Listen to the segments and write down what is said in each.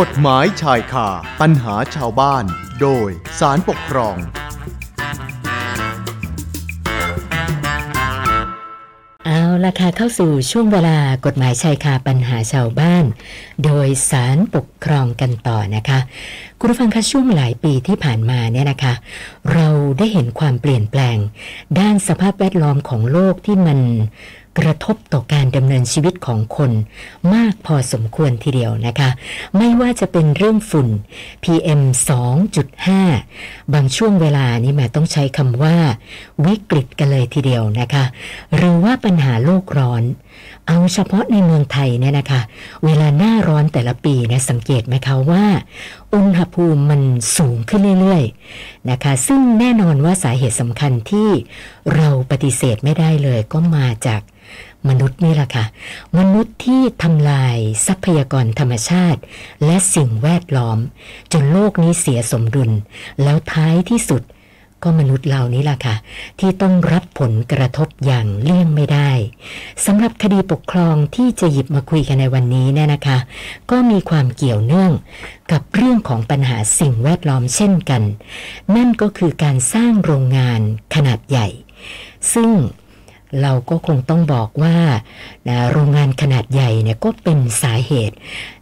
กฎหมายชายคาปัญหาชาวบ้าน โดยสารปกครอง เอาละค่ะเข้าสู่ช่วงเวลากฎหมายชายคาปัญหาชาวบ้าน โดยสารปกครองกันต่อนะคะ คุณผู้ฟังคะช่วงหลายปีที่ผ่านมาเนี่ยนะคะ เราได้เห็นความเปลี่ยนแปลง ด้านสภาพแวดล้อมของโลกที่มัน กระทบต่อการดำเนินชีวิตของคนมากพอสมควรทีเดียวนะคะ ไม่ว่าจะเป็นเรื่องฝุ่น PM 2.5 บางช่วงเวลานี่แม่ต้องใช้คำว่า วิกฤตกันเลยทีเดียวนะคะ หรือว่าปัญหาโลกร้อน เอาเฉพาะในเมืองไทยเนี่ยนะคะ เวลาหน้าร้อนแต่ละปีเนี่ยสังเกตไหมคะว่า อุณหภูมิมันสูงขึ้นเรื่อยๆนะคะ ซึ่งแน่นอนว่าสาเหตุสำคัญที่เราปฏิเสธไม่ได้เลยก็มาจาก มนุษย์นี่แหละค่ะ มนุษย์ที่ทำลายทรัพยากรธรรมชาติ และสิ่งแวดล้อม จนโลกนี้เสียสมดุล แล้วท้ายที่สุดก็มนุษย์เหล่านี้ล่ะค่ะ ที่ต้องรับผลกระทบอย่างเลี่ยงไม่ได้สำหรับคดีปกครองที่จะหยิบมาคุยกันในวันนี้เนี่ยนะคะ ก็มีความเกี่ยวเนื่องกับเรื่องของปัญหาสิ่งแวดล้อมเช่นกัน นั่นก็คือการสร้างโรงงานขนาดใหญ่ ซึ่ง เราก็คงต้องบอกว่านะโรงงานขนาดใหญ่เนี่ยก็เป็นสาเหตุ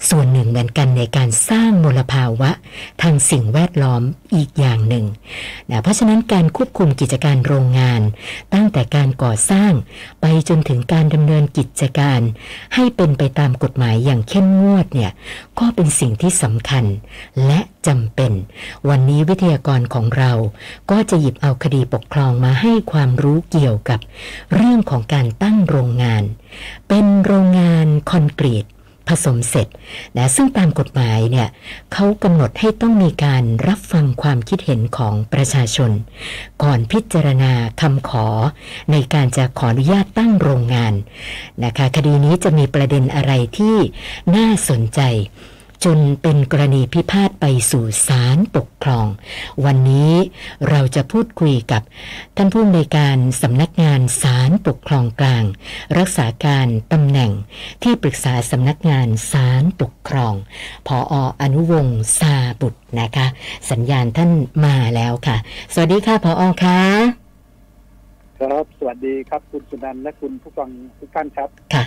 ส่วนหนึ่งเหมือนกันในการสร้างมลภาวะ ทางสิ่งแวดล้อมอีกอย่างหนึ่งนะเพราะฉะนั้นการควบคุมกิจการโรงงาน ตั้งแต่การก่อสร้างไปจนถึงการดำเนินกิจการ ให้เป็นไปตามกฎหมายอย่างเข้มงวดเนี่ยก็เป็นสิ่งที่สำคัญ และจำเป็น วันนี้วิทยากรของเราก็จะหยิบเอาคดีปกครองมาให้ความรู้เกี่ยวกับเรื่องของการตั้งโรงงาน เป็นโรงงานคอนกรีตผสมเสร็จนะซึ่งตามกฎหมายเนี่ยเขากำหนดให้ต้องมีการรับฟังความคิดเห็นของประชาชน ก่อนพิจารณาคำขอ ในการจะขออนุญาตตั้งโรงงานนะคะคดีนี้จะมีประเด็นอะไรที่น่าสนใจ จนเป็นกรณีพิพาทไปสู่ศาลปกครอง วันนี้เราจะพูดคุยกับท่านผู้อำนวยการสำนักงานศาลปกครองกลาง รักษาการตำแหน่งที่ปรึกษาสำนักงานศาลปกครองพออนุวงศ์ซาบุตรนะคะ สัญญาณท่านมาแล้วค่ะ สวัสดีค่ะพออค่ะ ครับสวัสดีครับคุณสุนันท์และคุณผู้ฟังทุกท่านครับ ค่ะ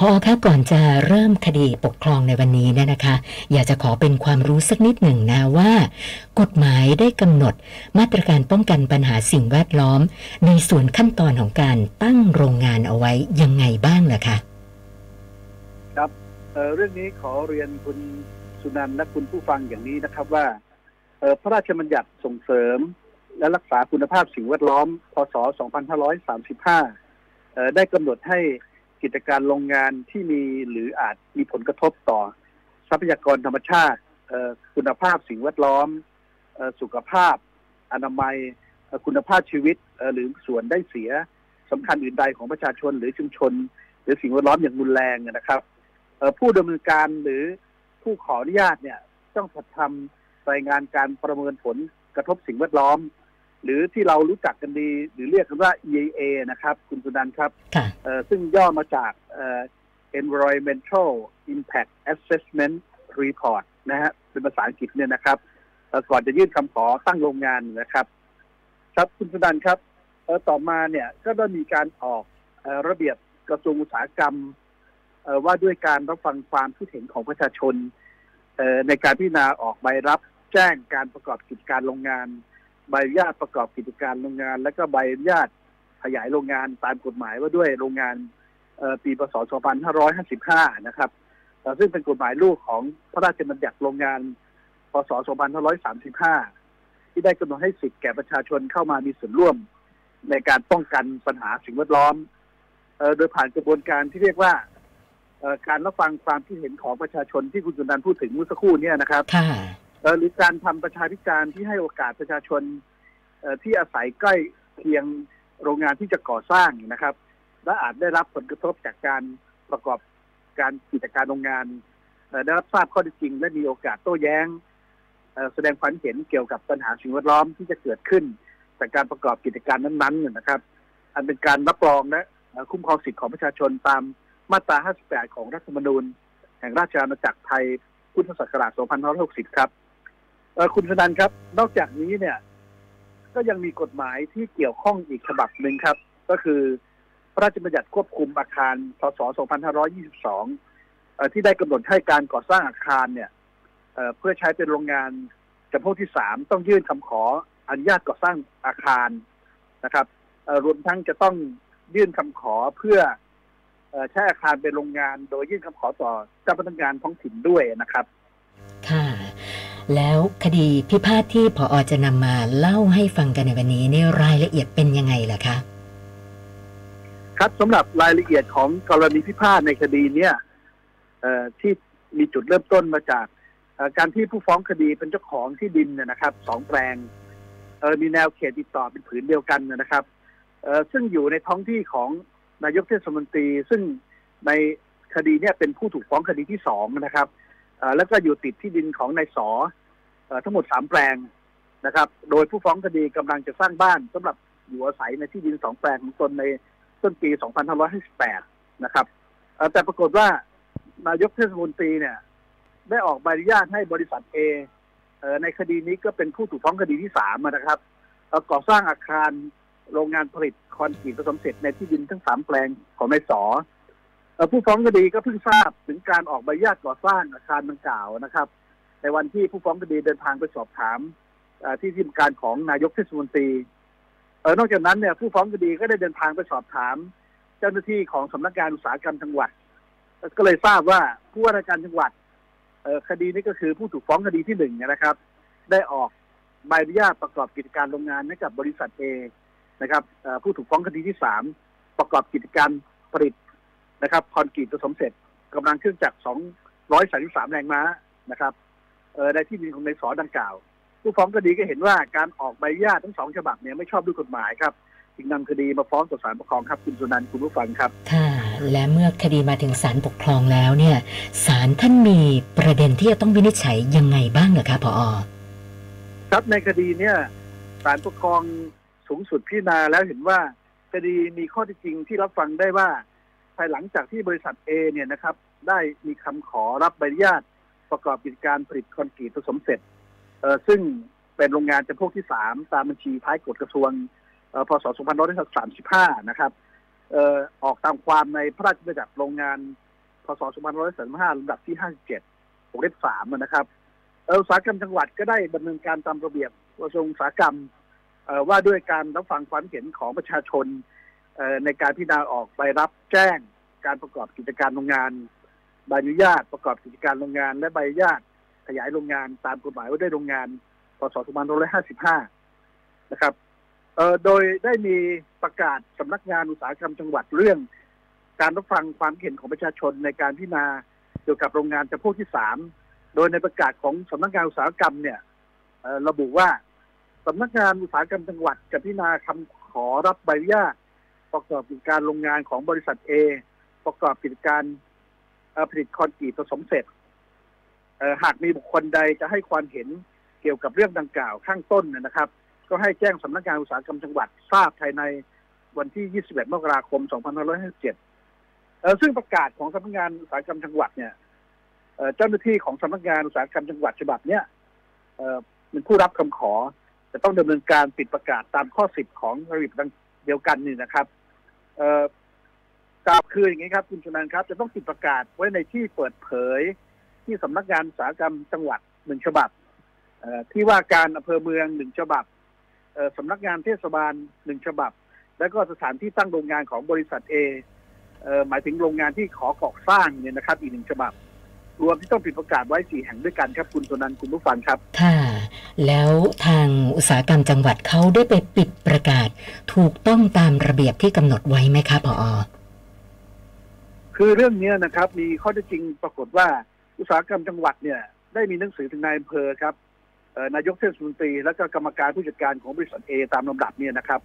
พอคะก่อนจะเริ่มคดีปกครองในวันนี้เนี่ยนะคะ อยากจะขอเป็นความรู้สักนิดหนึ่งนะว่า กฎหมายได้กำหนดมาตรการป้องกันปัญหาสิ่งแวดล้อม ในส่วนขั้นตอนของการตั้งโรงงานเอาไว้ยังไงบ้างเหรอคะครับเอ่อเรื่องนี้ขอเรียนคุณสุนันท์และคุณผู้ฟังอย่างนี้นะครับว่าเอ่อพระราชบัญญัติส่งเสริม และรักษาคุณภาพสิ่งแวดล้อม พศ 2535 ได้กำหนดให้กิจการโรงงานที่มีหรืออาจมีผลกระทบต่อ ทรัพยากรธรรมชาติ คุณภาพสิ่งแวดล้อม สุขภาพ อนามัย คุณภาพชีวิตหรือส่วนได้เสียสำคัญอื่นใดของประชาชนหรือชุมชน หรือสิ่งแวดล้อมอย่างรุนแรงนะครับผู้ดำเนินการหรือผู้ขออนุญาตเนี่ยต้องจัดทำรายงานการประเมินผลกระทบสิ่งแวดล้อม หรือที่เรารู้จักกันดี หรือเรียกกันว่า EIA นะครับ คุณสุนันท์ครับค่ะเอ่อซึ่งย่อมาจากเอ่อ Environmental Impact Assessment Report นะฮะเป็นภาษาอังกฤษเนี่ยนะครับเอ่อก่อนจะยื่นคำขอตั้งโรงงานนะครับ ครับคุณสุนันท์ครับเอ่อต่อมาเนี่ยก็ได้มีการออกเอ่อระเบียบกระทรวงอุตสาหกรรมเอ่อว่าด้วยการรับฟังความคิดเห็นของประชาชนเอ่อในการพิจารณาออกใบรับแจ้งการประกอบกิจการโรงงาน ใบอนุญาตประกอบกิจการโรงงาน และก็ใบอนุญาตขยายโรงงานตามกฎหมายว่าด้วยโรงงานปีพศ 2555 นะครับซึ่งเป็นกฎหมายลูกของพระราชบัญญัติโรงงานพศ 2535 ที่ได้กำหนดให้สิทธิ์แก่ประชาชนเข้ามามีส่วนร่วมในการป้องกันปัญหาสิ่งแวดล้อม โดยผ่านกระบวนการที่เรียกว่าการรับฟังความคิดเห็นของประชาชนที่คุณสุนันท์พูดถึงเมื่อสักครู่เนี่ยนะครับค่ะ หรือการทำประชาพิจารณ์ที่ให้โอกาสประชาชนที่อาศัยใกล้เคียงโรงงานที่จะก่อสร้างนะครับ และอาจได้รับผลกระทบจากการประกอบการกิจการโรงงานได้รับทราบข้อเท็จจริง และมีโอกาสโต้แย้งแสดงความเห็นเกี่ยวกับปัญหาสิ่งแวดล้อมที่จะเกิดขึ้น จากการประกอบกิจการนั้นๆเนี่นะครับ อันเป็นการรับรองและคุ้มครองสิทธิของประชาชนตามมาตรา 58 ของรัฐธรรมนูญ แห่งราชอาณาจักรไทยพุทธศักราช 2560 ครับ คุณสนันครับ นอกจากนี้เนี่ย ก็ยังมีกฎหมายที่เกี่ยวข้องอีกฉบับหนึ่งครับ ก็คือพระราชบัญญัติควบคุมอาคาร พศ 2522 ที่ได้กำหนดให้การก่อสร้างอาคารเนี่ยเเพื่อใช้เป็นโรงงานจำพวกที่สามต้องยื่นคำขออนุญาตก่อสร้างอาคารนะครับรวมทั้งจะต้องยื่นคำขอเพื่อใช้อาคารเป็นโรงงาน โดยยื่นคำขอต่อเจ้าพนักงานท้องถิ่นด้วยนะครับ แล้วคดีพิพาทที่พออจะนำมาเล่าให้ฟังกันในวันนี้ในรายละเอียดเป็นยังไงล่ะคะ ครับสำหรับรายละเอียดของกรณีพิพาทในคดีเนี้ยที่มีจุดเริ่มต้นมาจากการที่ผู้ฟ้องคดีเป็นเจ้าของที่ดินเนยนะครับสองแปลงมีแนวเขตติดต่อเป็นผืนเดียวกันนะครับซึ่งอยู่ในท้องที่ของนายกเทศมนตรี ซึ่งในคดีเนี้ยเป็นผู้ถูกฟ้องคดีที่สองนะครับ แล้วก็อยู่ติดที่ดินของนายสออทั้งหมดสามแปลงนะครับ โดยผู้ฟ้องคดีกำลังจะสร้างบ้านสำหรับอยู่อาศัยในที่ดินสองแปลงของตนในต้นปี 2558 นะครับแต่ปรากฏว่านายกเทศมนตรีเนี่ย ได้ออกใบอนุญาตให้บริษัทเอในคดีนี้ก็เป็นผู้ถูกฟ้องคดีที่สามนะครับก่อสร้างอาคารโรงงานผลิตคอนกรีตผสมเสร็จในที่ดินทั้งสามแปลงของนายสอ ผู้ฟ้องคดีก็เพิ่งทราบถึงการออกใบอนุญาตก่อสร้างอาคารดังกล่าวนะครับ ในวันที่ผู้ฟ้องคดีเดินทางไปสอบถามที่ที่การของนายกเทศมนตรีนอกจากนั้นเนี่ยผู้ฟ้องคดีก็ได้เดินทางไปสอบถาม เจ้าหน้าที่ของสำนักงานอุตสาหกรรมจังหวัด ก็เลยทราบว่าผู้ว่าราชการจังหวัดคดีนี้ก็คือผู้ถูกฟ้องคดีที่หนึ่งนะครับ ได้ออกใบอนุญาตประกอบกิจการโรงงานให้กับบริษัทเอนะครับผู้ถูกฟ้องคดีที่สามประกอบกิจการผลิต นะครับคอนกรีตผสมเสร็จกำลังเครื่องจักร233 แรงม้านะครับเอ่อในที่ดินของในสอดังกล่าว ผู้ฟ้องคดีก็เห็นว่าการออกใบอนุญาตทั้งสองฉบับเนี่ยไม่ชอบด้วยกฎหมายครับจึงนำคดีมาฟ้องต่อศาลปกครองครับคุณสุนันท์คุณผู้ฟังครับ ค่ะ และเมื่อคดีมาถึงศาลปกครองแล้วเนี่ยศาลท่านมีประเด็นที่จะต้องวินิจฉัยยังไงบ้างเหรอคะพออครับในคดีเนี่ยศาลปกครองสูงสุดพิจารณาแล้วเห็นว่าคดีมีข้อเท็จจริงที่รับฟังได้ว่า ภายหลังจากที่บริษัทเอเนี่ยนะครับ ได้มีคำขอรับใบอนุญาตประกอบกิจการผลิตคอนกรีตผสมเสร็จเอ่อซึ่งเป็นโรงงานจำพวกที่สามตามบัญชีท้ายกฎกระทรวงพศ2535 นะครับเอ่อออกตามความในพระราชบัญญัติโรงงานพศ2535ลำดับที่ 57วงเล็บ3นะครับอุตสาหกรรมจังหวัดก็ได้ดำเนินการตามระเบียบกระทรวงอุตสาหกรรมว่าด้วยการรับฟังความเห็นของประชาชน ในการพิจารณาออกใบรับแจ้งการประกอบกิจการโรงงานใบอนุญาตประกอบกิจการโรงงาน และใบอนุญาตขยายโรงงานตามกฎหมายว่าด้วยโรงงานพศ2555 นะครับโดยได้มีประกาศสำนักงานอุตสาหกรรมจังหวัดเรื่อง การรับฟังความเห็นของประชาชนในการพิจารณาเกี่ยวกับโรงงานจำพวกที่สามโดยในประกาศของสำนักงานอุตสาหกรรมเนี่ยระบุว่าสำนักงานอุตสาหกรรมจังหวัดจะพิจารณาคำขอรับใบอนุญาต ประกอบกิจการโรงงานของบริษัทเอประกอบกิจการผลิตคอนกรีตผสมเสร็จหากมีบุคคลใดจะให้ความเห็นเกี่ยวกับเรื่องดังกล่าวข้างต้นเนยนะครับ ก็ให้แจ้งสำนักงานอุตสาหกรรมจังหวัดทราบภายในวันที่ 21 มกราคม 2557เอ่อซึ่งประกาศของสำนักงานอุตสาหกรรมจังหวัดเนี่ยเจ้าหน้าที่ของสำนักงานอุตสาหกรรมจังหวัดฉบับเนี้ยเป็นผู้รับคำขอ จะต้องดำเนินการปิดประกาศตามข้อ 10 ของระเบียบดัง เดียวกันนี่นะครับ เอ่อกล่าวคืออย่างนี้ครับ คุณชนันครับ จะต้องติดประกาศไว้ในที่เปิดเผย ที่สำนักงานอุตสาหกรรมจังหวัดหนึ่งฉบับที่ว่าการอำเภอเมืองหนึ่งฉบับสำนักงานเทศบาลหนึ่งฉบับ แล้วก็สถานที่ตั้งโรงงานของบริษัทเอเอหมายถึงโรงงานที่ขอก่อสร้างเนี่ยนะครับ อีกหนึ่งฉบับ รวมที่ต้องปิดประกาศไว้สี่แห่งด้วยกันครับคุณสุนันคุณผู้ฟังครับ ค่ะ แล้วทางอุตสาหกรรมจังหวัดเขาได้ไปปิดประกาศ ถูกต้องตามระเบียบที่กำหนดไว้ไหมคะพอคือเรื่องนี้นะครับ มีข้อเท็จจริงปรากฏว่าอุตสาหกรรมจังหวัดเนี่ย ได้มีหนังสือถึงนายอำเภอครับนายกเทศมนตรี และก็กรรมการผู้จัดการของบริษัทเอตามลำดับเนี่ยนะครับ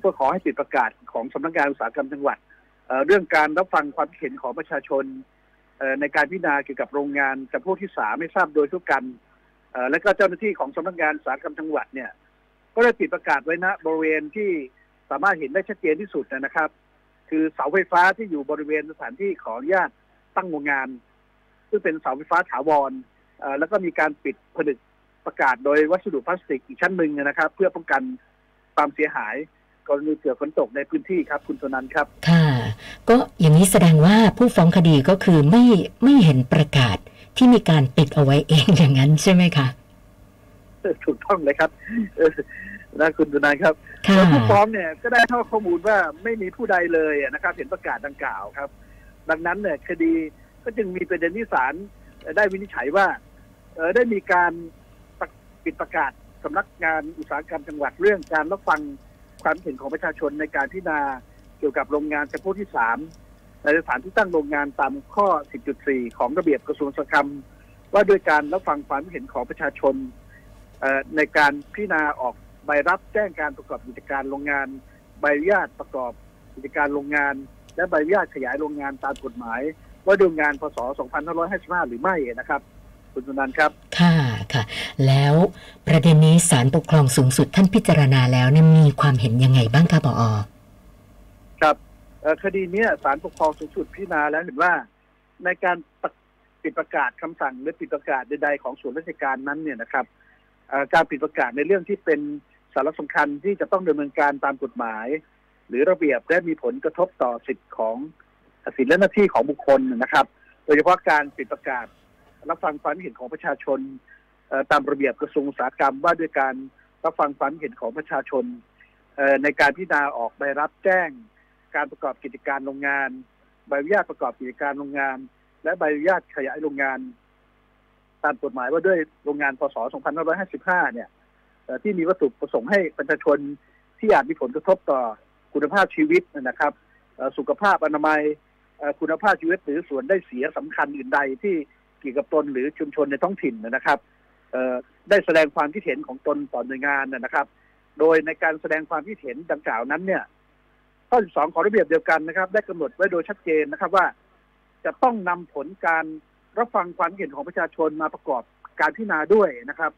เพื่อขอให้ติดประกาศของสำนักงานอุตสาหกรรมจังหวัด เรื่องการรับฟังความเห็นของประชาชนในการพิจารณาเกี่ยวกับโรงงานจำพวกที่สามไม่ทราบโดยทั่วกัน และก็เจ้าหน้าที่ของสำนักงานสาหกรรมจังหวัดเนี่ย ก็ได้ติดประกาศไว้ณบริเวณที่สามารถเห็นได้ชัดเจนที่สุดนะครับ คือเสาไฟฟ้าที่อยู่บริเวณสถานที่ขออนุญาตตั้งโรงงาน ซึ่งเป็นเสาไฟฟ้าถาวรเอ่อแล้วก็มีการปิดผนึกประกาศโดยวัสดุพลาสติกอีกชั้นหนึ่งนะครับ เพื่อป้องกันความเสียหายกรณีเกิดฝนตกในพื้นที่ครับคุณสนันครับ ค่ะ ก็อย่างนี้แสดงว่าผู้ฟ้องคดีก็คือไม่ไม่เห็นประกาศ ที่มีการปิดเอาไว้เองอย่างนั้นใช่ไหมคะถูกต้องเลยครับเออนะคุณสนันครับค่ะแล้วผู้ฟ้องเนี่ยก็ได้ข้อมูลว่าไม่มีผู้ใดเลยนะครับ เห็นประกาศดังกล่าวครับ ดังนั้นเนี่ยคดีก็จึงมีประเด็นที่ศาลได้วินิจฉัยว่าเอ่อได้มีการปิดประกาศสำนักงานอุตสาหกรรมจังหวัดเรื่องการรับฟังความเห็นของประชาชนในการพิจารณาเกี่ยวกับโรงงานจำพวกที่สาม ในสถานที่ตั้งโรงงานตามข้อ 10.4 ของระเบียบกระทรวงอุตสาว่าด้วยการรับฟังความเห็นของประชาชนในการพิจารณาออกใบรับแจ้งการประกอบกิจการโรงงาน ใบอนุญาตประกอบกิจการโรงงาน และใบอนุญาตขยายโรงงานตามกฎหมาย ว่าด้วยงานพศ 2555 หรือไม่นะครับคุณสุนันท์ครับ ค่ะค่ะ แล้วประเด็นนี้ศาลปกครองสูงสุดท่านพิจารณาแล้วเนี่ยมีความเห็นยังไงบ้างคะบออ คดีนี้ยศาลปกครองสูงสุดพิจารณาแล้วเห็นว่าในการปิดประกาศคำสั่งหรือปิดประกาศใดๆของส่วนราชการนั้นเนี่ยนะครับการปิดประกาศในเรื่องที่เป็นสาระสำคัญที่จะต้องดำเนินการตามกฎหมาย หรือระเบียบและมีผลกระทบต่อสิทธิของสิทธิและหน้าที่ของบุคคลนะครับ โดยเฉพาะการปิดประกาศ รับฟังความเห็นของประชาชนตามระเบียบกระทรวงอุตสาหกรรมว่าด้วยการรับฟังความเห็นของประชาชนในการพิจารณาออกใบรับแจ้ง การประกอบกิจการโรงงาน ใบอนุญาตประกอบกิจการโรงงาน และใบอนุญาตขยายโรงงาน ตามกฎหมายว่าด้วยโรงงานพศ 2555 เนี่ยที่มีวัตถุประสงค์ให้ประชาชนที่อาจมีผลกระทบต่อคุณภาพชีวิตนะครับสุขภาพอนามัยคุณภาพชีวิตหรือส่วนได้เสียสำคัญอื่นใดที่เกี่ยวกับตนหรือชุมชนในท้องถิ่นนะครับได้แสดงความคิดเห็นของตนต่อหน่วยงานนะครับ โดยในการแสดงความคิดเห็นดังกล่าวนั้นเนี่ย ข้อ 12 ของระเบียบเดียวกันนะครับ ได้กำหนดไว้โดยชัดเจนนะครับว่า จะต้องนำผลการรับฟังความเห็นของประชาชนมาประกอบการพิจารณาด้วยนะครับ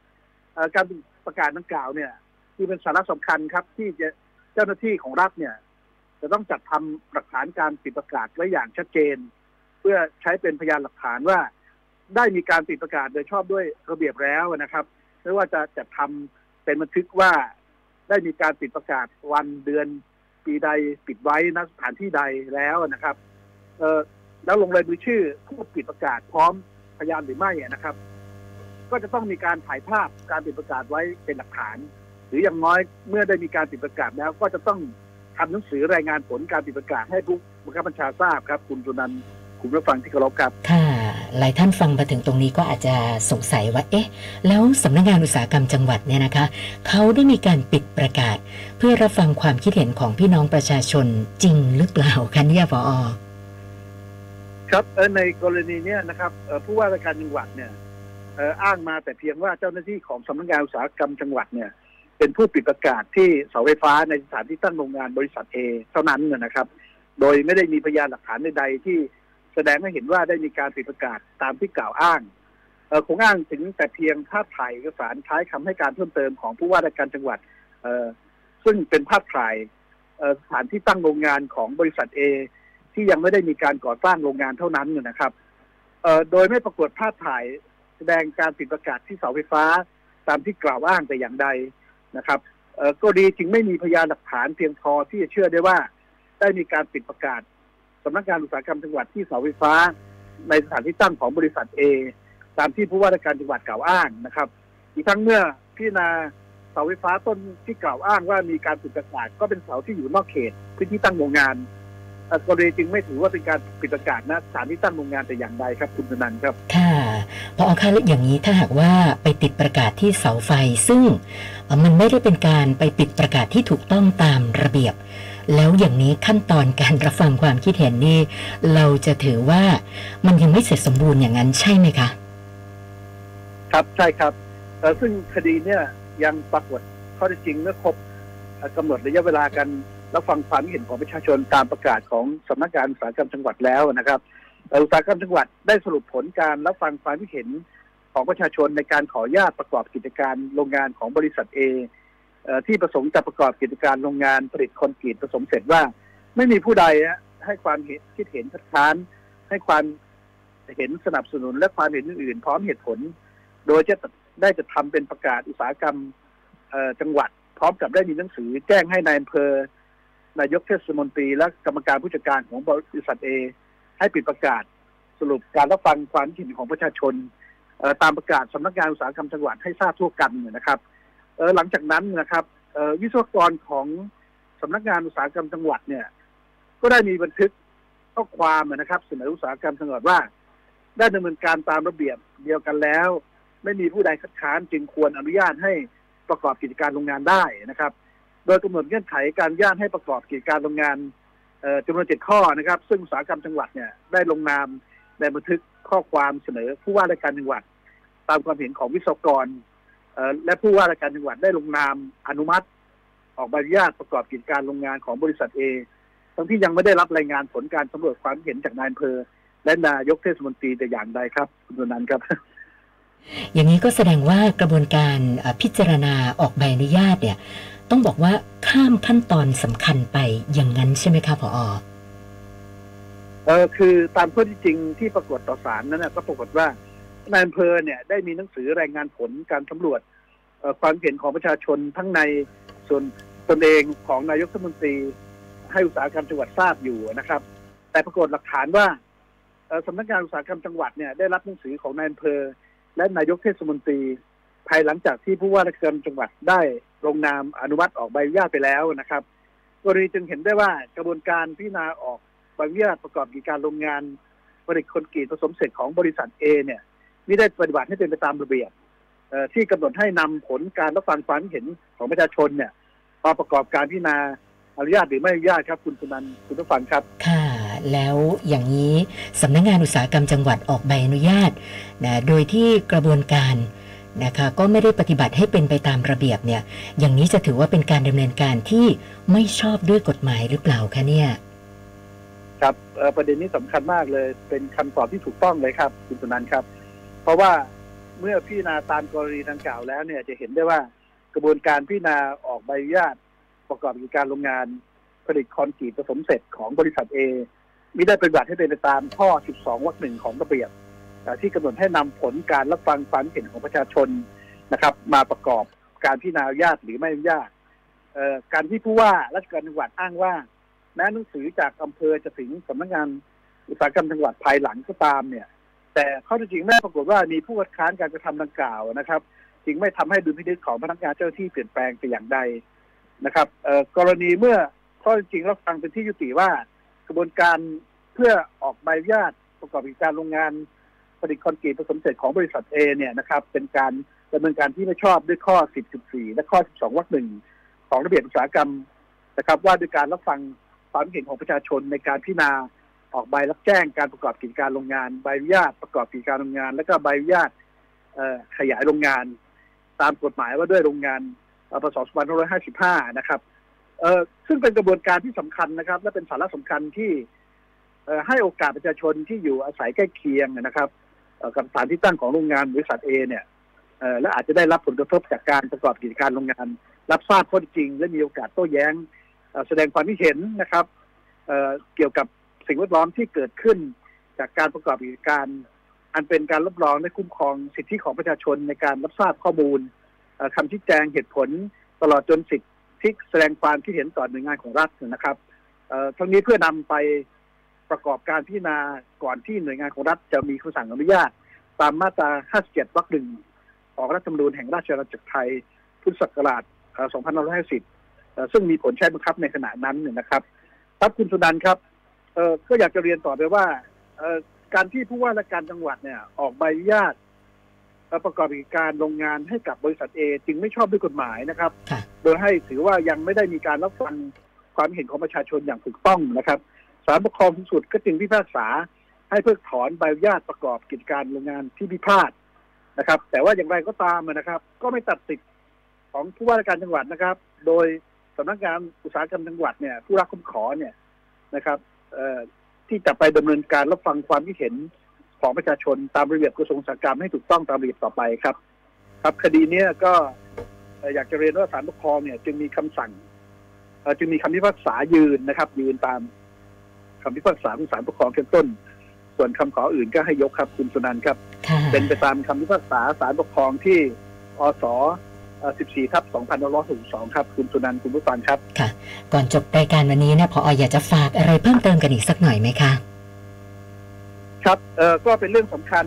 การประกาศดังกล่าวเนี่ยที่เป็นสาระสำคัญครับ ที่จะเจ้าหน้าที่ของรัฐเนี่ย จะต้องจัดทำหลักฐานการปิดประกาศไว้อย่างชัดเจน เพื่อใช้เป็นพยานหลักฐานว่า ได้มีการปิดประกาศโดยชอบด้วยระเบียบแล้วนะครับไม่ว่าจะจัดทำเป็นบันทึกว่าได้มีการปิดประกาศวันเดือน ปีใดปิดไว้ณสถานที่ใดแล้วนะครับ เออแล้วลงรายมือชื่อผู้ปิดประกาศพร้อมพยานหรือไม่นะครับ ก็จะต้องมีการถ่ายภาพการปิดประกาศไว้เป็นหลักฐาน หรืออย่างน้อยเมื่อได้มีการปิดประกาศแล้ว ก็จะต้องทำหนังสือรายงานผลการปิดประกาศให้ผู้บังคับบัญชาทราบครับ คุณสุนันคุณผู้ฟังที่เคารพครับค่ะ หลายท่านฟังมาถึงตรงนี้ก็อาจจะสงสัยว่า เอ๊ะ แล้วสำนักงานอุตสาหกรรมจังหวัดเนี่ยนะคะ เขาได้มีการปิดประกาศ เพื่อรับฟังความคิดเห็นของพี่น้องประชาชนจริงหรือเปล่าคะเนี่ยปออครับในกรณีเนี้ยนะครับผู้ว่าราชการจังหวัดเนี่ยอ,อ้างมาแต่เพียงว่าเจ้าหน้าที่ของสำนักงานอุตสาหกรรมจังหวัดเนี่ยเป็นผู้ปิดประกาศที่เสาไฟฟ้าในสถานที่ตั้งโรงงานบริษัทเอเท่านั้นนะครับ โดยไม่ได้มีพยานหลักฐานใดๆที่ แสดงให้เห็นว่าได้มีการปิดประกาศตามที่กล่าวอ้างเออคงอ้างถึงแต่เพียงภาพถ่ายเอกสารใช้คำให้การเพิ่มเติมของผู้ว่าราชการจังหวัดเออซึ่งเป็นภาพถ่ายเอ่อสถานที่ตั้งโรงงานของบริษัทเอที่ยังไม่ได้มีการก่อสร้างโรงงานเท่านั้นนี่นะครับเอ่อโดยไม่ปรากฏภาพถ่ายแสดงการปิดประกาศที่เสาไฟฟ้า ตามที่กล่าวอ้างแต่อย่างใดนะครับเอ่อก็ดีจึงไม่มีพยานหลักฐานเพียงพอที่จะเชื่อได้ว่า ได้มีการปิดประกาศ สำนักงานอุตสาหกรรมจังหวัดที่เสาไฟฟ้า ในสถานที่ตั้งของบริษัทเอตามที่ผู้ว่าราชการจังหวัดกล่าวอ้างนะครับ อีกทั้งเมื่อพิจารณาเสาไฟฟ้าต้นที่กล่าวอ้างว่ามีการปิดประกาศก็เป็นเสาที่อยู่นอกเขตพื้นที่ตั้งโรงงานกรณีจึงไม่ถือว่าเป็นการปิดประกาศณสถานที่ตั้งโรงงานแต่อย่างใดครับคุณธนันท์ครับ ค่ะพอคะแล้วอย่างนี้ถ้าหากว่าไปติดประกาศที่เสาไฟซึ่งมันไม่ได้เป็นการไปปิดประกาศที่ถูกต้องตามระเบียบ แล้วอย่างนี้ขั้นตอนการรับฟังความคิดเห็นนี่ เราจะถือว่ามันยังไม่เสร็จสมบูรณ์อย่างนั้นใช่ไหมคะ ครับใช่ครับซึ่งคดีเนี่ยยังปรากฏข้อเท็จจริงเมื่อครบเอ่อกำหนดระยะเวลากันรับฟังความเห็นของประชาชนตามประกาศของสำนักงานอุตสาหกรรมจังหวัดแล้วนะครับอุตสาหกรรมจังหวัดได้สรุปผลการรับฟังความคิดเห็นของประชาชนในการขออนุญาตประกอบกิจการโรงงานของบริษัทเอ ที่ประสงค์จะประกอบกิจการโรงงานผลิตคอนกรีตผสมเสร็จว่า ไม่มีผู้ใดให้ความเห็นคิดเห็นคัดค้าน ให้ความเห็นสนับสนุนและความเห็นอื่นๆ พร้อมเหตุผล โดยจะได้จะทำเป็นประกาศอุตสาหกรรมจังหวัด พร้อมกับได้มีหนังสือ แจ้งให้นายอำเภอนายกเทศมนตรีและกรรมการผู้จัดการของบริษัทเอให้ปิดประกาศสรุปการรับฟังความคิดเห็นของประชาชนตามประกาศสำนักงานอุตสาหกรรมจังหวัดให้ทราบทั่วกันนะครับ หลังจากนั้นนะครับวิศวกรของสำนักงานอุตสาหกรรมจังหวัดเนี่ย ก็ได้มีบันทึกข้อความนะครับเสนออุตสาหกรรมจังหวัดว่า ได้ดำเนินการตามระเบียบเดียวกันแล้ว ไม่มีผู้ใดคัดค้านจึงควรอนุญาตให้ประกอบกิจการโรงงานได้นะครับ โดยกำหนดเงื่อนไขการอนุญาตให้ประกอบกิจการโรงงานจำนวนเจ็ดข้อนะครับ ซึ่งอุตสาหกรรมจังหวัดเนี่ยได้ลงนามในบันทึกข้อความเสนอผู้ว่าราชการจังหวัด ตามความเห็นของวิศวกร และผู้ว่าราชการจังหวัดได้ลงนามอนุมัติ ออกใบอนุญาตประกอบกิจการโรงงานของบริษัทเอทั้งที่ยังไม่ได้รับรายงานผลการสำรวจความเห็นจากนายอำเภอ และนายกเทศมนตรีแต่อย่างใดครับคุณสุนันท์ครับ อย่างนี้ก็แสดงว่ากระบวนการเอ่อพิจารณาออกใบอนุญาตเนี่ย ต้องบอกว่าข้ามขั้นตอนสำคัญไปอย่างนั้นใช่ไหมคะผอเออคือตามข้อที่จริงที่ปรากฏต่อศาลนั้นนะก็ปรากฏว่า นายอำเภอเนี่ยได้มีหนังสือรายงานผลการสำรวจความเห็นของประชาชนทั้งในส่วนตนเองของนายกรัฐมนตรี ให้อุตสาหกรรมจังหวัดทราบอยู่นะครับ แต่ปรากฏหลักฐานว่าสำนักงานอุตสาหกรรมจังหวัดเนี่ยได้รับหนังสือของนายอำเภอ และนายกเทศมนตรี ภายหลังจากที่ผู้ว่าราชการจังหวัดได้ลงนามอนุมัติออกใบอนุญาตไปแล้วนะครับกรณีจึงเห็นได้ว่ากระบวนการพิจารณาออกใบอนุญาตประกอบกิจการโรงงานผลิตคอนกรีตผสมเสร็จของบริษัทเอเนี่ย ไม่ได้ปฏิบัติให้เป็นไปตามระเบียบเอ่อที่กำหนดให้นำผลการรับฟังความเห็นของประชาชนเนี่ยมาประกอบการพิจารณาอนุญาตหรือไม่อนุญาตครับคุณสุนันท์คุณผู้ฟังครับ ค่ะ แล้วอย่างนี้สำนักงานอุตสาหกรรมจังหวัดออกใบอนุญาตนะโดยที่กระบวนการนะคะก็ไม่ได้ปฏิบัติให้เป็นไปตามระเบียบเนี่ย อย่างนี้จะถือว่าเป็นการดำเนินการที่ไม่ชอบด้วยกฎหมายหรือเปล่าคะเนี่ย ครับเอ่อประเด็นนี้สำคัญมากเลยเป็นคำตอบที่ถูกต้องเลยครับ คุณสุนันท์ครับ เพราะว่าเมื่อพิจารณาตามกรณีดังกล่าวแล้วเนี่ยจะเห็นได้ว่ากระบวนการพิจารณาออกใบอนุญาต ประกอบกิจการโรงงานผลิตคอนกรีตผสมเสร็จของบริษัทเอมิได้ปฏิบัติให้เป็นไปตามข้อ 12 วรรคหนึ่งของระเบียบที่กำหนดให้นำผลการรับฟังความเห็นของประชาชนนะครับ มาประกอบการพิจารณาอนุญาตหรือไม่อนุญาตการที่ผู้ว่าราชการจังหวัดอ้างว่าแม้หนังสือจากอำเภอจะถึงสำนักงานอุตสาหกรรมจังหวัดภายหลังก็ตามเนี่ย แต่ข้อท็จจริงแม่ปรากฏว่ามีผู้คัดค้านการกระทำดังกล่าวนะครับ จึงไม่ทำให้ดุลพินิจของพนักงานเจ้าที่เปลี่ยนแปลงไปอย่างใดนะครับกรณีเมื่อข้อจริงรับฟังเป็นที่ยุติว่า กระบวนการเพื่อออกใบอนุญาตประกอบกิจการโรงงานผลิตคอนกรีตผสมเสร็จของบริษัทเอเนี่ยนะครับ เป็นการดำเนินการที่ไม่ชอบด้วยข้อ 10.4 และข้อ 12 วรรคหนึ่งของระเบียบอุตสาหกรรมนะครับ ว่าด้วยการรับฟังความเห็นของประชาชนในการพิจารณา ออกใบรับแจ้งการประกอบกิจการโรงงาน ใบอนุญาตประกอบกิจการโรงงาน และก็ใบอนุญาตขยายโรงงาน ตามกฎหมายว่าด้วยโรงงานเอ่อพศ2555 นะครับเซึ่งเป็นกระบวนการที่สำคัญนะครับ และเป็นสาระสำคัญที่ให้โอกาสประชาชนที่อยู่อาศัยใกล้เคียงนะครับกับสถานที่ตั้งของโรงงานบริษัทเอเนี่ยและอาจจะได้รับผลกระทบจากการประกอบกิจการโรงงาน รับทราบข้อจริง และมีโอกาสโต้แย้ง แสดงความคิดเห็นนะครับเกี่ยวกับ สิ่งแวดล้อมที่เกิดขึ้น จากการประกอบกิจการ อันเป็นการรับรองและคุ้มครองสิทธิของประชาชนในการรับทราบข้อมูลคำชี้แจงเหตุผลตลอดจนสิทธิแสดงความคิดเห็นต่อหน่วยงานของรัฐนะครับทั้งนี้เพื่อนำไปประกอบการพิจารณาก่อนที่หน่วยงานของรัฐจะมีคำสั่งอนุญาต ตามมาตรา 57 วรรคหนึ่งของรัฐธรรมนูญแห่งราชอาณาจักรไทย พุทธศักราช 2550 ซึ่งมีผลใช้บังคับในขณะนั้นนนะครับครับคุณสุนันท์ครับ เอ่อก็อยากจะเรียนต่อไปว่าเอ่อการที่ผู้ว่าราชการจังหวัดเนี่ย ออกใบอนุญาตเอ่อประกอบกิจการโรงงานให้กับบริษัทเอจึงไม่ชอบด้วยกฎหมายนะครับค่ะโดยให้ถือว่ายังไม่ได้มีการรับฟังความเห็นของประชาชนอย่างถูกต้องนะครับศาลปกครองสูงสุดก็จึงพิพากษา ให้เพิกถอนใบอนุญาตประกอบกิจการโรงงานที่พิพาทนะครับ แต่ว่าอย่างไรก็ตามนะครับ ก็ไม่ตัดสิทธิ์ของผู้ว่าราชการจังหวัดนะครับ โดยสำนักงานอุตสาหกรรมจังหวัดเนี่ย ผู้รับคำขอเนี่ยนะครับเอ่อ ที่จะไปดำเนินการรับฟังความคิดเห็นของประชาชนตามระเบียบกระทรวงอุตสาหกรรมให้ถูกต้องตามระเบียบต่อไปครับ ครับคดีเนี้ยก็เอ่ออยากจะเรียนว่าศาลปกครองเนี่ย จึงมีคำสั่งเอ่อจึงมีคำพิพากษายืนนะครับ ยืนตามคำพิพากษาของศาลปกครองชั้นต้น ส่วนคำขออื่นก็ให้ยกครับคุณสุนันท์ครับค่ะเป็นไปตามคำพิพากษาศาลปกครองที่อสเอ่อ 14ทับ2562ครับ คุณสุนันท์คุณผู้ฟังครับ ค่ะ ก่อนจบรายการวันนี้นะพอออยากจะฝากอะไรเพิ่มเติมกันอีกสักหน่อยไหมคะ ครับเอ่อก็เป็นเรื่องสำคัญ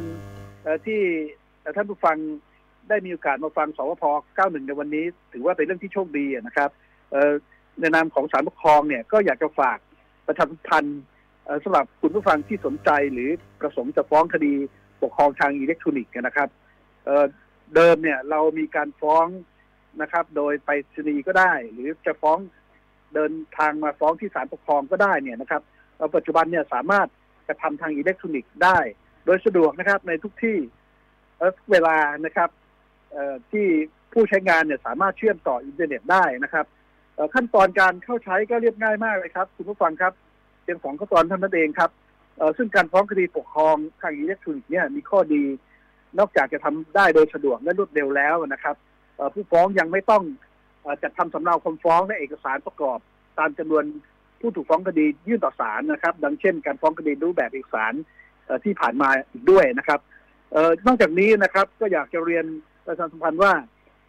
เอ่อที่เอ่อท่านผู้ฟังได้มีโอกาสมาฟังสวพ 91 ในวันนี้ ถือว่าเป็นเรื่องที่โชคดีนะครับเอ่อในนามของศาลปกครองเนี่ยก็อยากจะฝากประชาสัมพันธ์เอ่อสำหรับคุณผู้ฟังที่สนใจหรือประสงค์จะฟ้องคดีปกครองทางอิเล็กทรอนิกส์นะครับ เดิมเนี่ย เรามีการฟ้องนะครับ โดยไปรษณีย์ก็ได้ หรือจะฟ้องเดินทางมาฟ้องที่ศาลปกครองก็ได้เนี่ยนะครับเอ่อปัจจุบันเนี่ยสามารถกระทำทางอิเล็กทรอนิกส์ได้ โดยสะดวกนะครับในทุกที่เอ่อเวลานะครับที่ผู้ใช้งานเนี่ยสามารถเชื่อมต่ออินเทอร์เน็ตได้นะครับขั้นตอนการเข้าใช้ก็เรียบง่ายมากเลยครับคุณผู้ฟังครับเพียงสองขั้นตอนเท่านั้นเองครับซึ่งการฟ้องคดีปกครองทางอิเล็กทรอนิกส์เนี่ยมีข้อดี นอกจากจะทำได้โดยสะดวกและรวดเร็วแล้วนะครับผู้ฟ้องยังไม่ต้องจัดทำสำเนาคำฟ้องและเอกสารประกอบ ตามจำนวนผู้ถูกฟ้องคดียื่นต่อศาลนะครับ ดังเช่น การฟ้องคดีรูปแบบเอกสารที่ผ่านมาอีกด้วยนะครับนอกจากนี้นะครับก็อยากจะเรียนประชาสัมพันธ์ว่า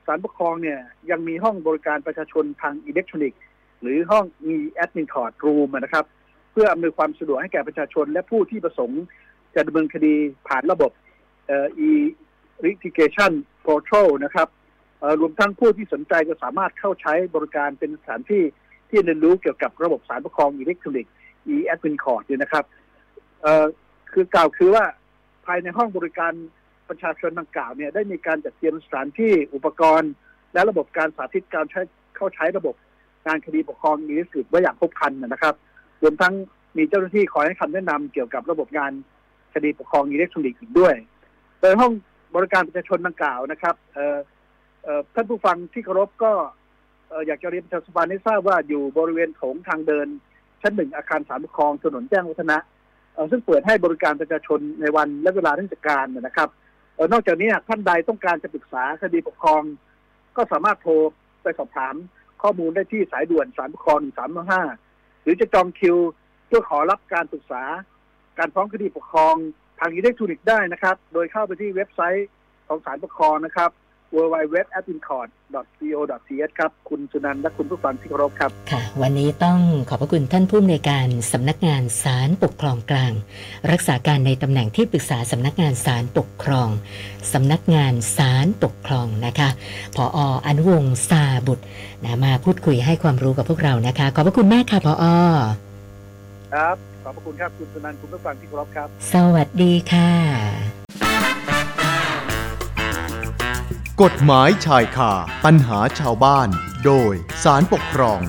ศาลปกครองเนี่ยยังมีห้องบริการประชาชนทางอิเล็กทรอนิกส์ หรือห้องมีแอดมินคอร์ดรูมนะครับ เพื่ออำนวยความสะดวกให้แก่ประชาชน และผู้ที่ประสงค์จะดำเนินคดีผ่านระบบ เอ่อ e litigation portal นะครับรวมทั้งผู้ที่สนใจจะสามารถเข้าใช้บริการเป็นสถานที่ที่เรียนรู้เกี่ยวกับระบบสารปกครองอิเล็กทรอนิกส์ e-admin court เนี่ยนะครับเอ่อคือกล่าวคือว่าภายในห้องบริการประชาชนดังกล่าวเนี่ยได้มีการจัดเตรียมสถานที่อุปกรณ์ และระบบการสาธิตการใช้เข้าใช้ระบบการคดีปกครองอิเล็กทรอนิกส์ไว้อย่างครบครันนะครับ รวมทั้งมีเจ้าหน้าที่คอยให้คำแนะนำเกี่ยวกับระบบงานคดีปกครองอิเล็กทรอนิกส์อีกด้วย โดยห้องบริการประชาชนดังกล่าวนะครับเอ่อออท่านผู้ฟังที่เคารพก็อยากจะเรียนประชาสัมพันธ์ให้ทราบว่าอยู่บริเวณโถงทางเดิน ชั้นหนึ่งอาคารสามปกครองถนนแจ้งวัฒนะซึ่งเปิดให้บริการประชาชนในวันและเวลาราชการนะครับออนอกจากนี้ท่านใดต้องการจะปรึกษาคดีปกครอง ก็สามารถโทรไปสอบถามข้อมูลได้ที่สายด่วนสามปกครองสามห้าหรือจะจองคิว เพื่อขอรับการปรึกษา การฟ้องคดีปกครอง ทางอิเล็กทรอนิกส์ได้นะครับ โดยเข้าไปที่เว็บไซต์ของศาลปกครองนะครับ w w w a d i n c o r t c o th ครับ คุณสุนันท์และคุณผู้ฟังที่เคารพครับ ค่ะ วันนี้ต้องขอบพระคุณท่านผู้อำนวยการสำนักงานศาลปกครองกลาง รักษาการในตำแหน่งที่ปรึกษาสำนักงานศาลปกครองสำนักงานศาลปกครองนะคะผออนุวงศ์ซาบุตรนะมาพูดคุยให้ความรู้กับพวกเรานะคะ ขอบพระคุณมากค่ะผอครับ ขอบพระคุณครับคุณสุนันท์คุณผู้ฟังที่เคารพครับ สวัสดีค่ะ กฎหมายชายคาปัญหาชาวบ้าน โดยสารปกครอง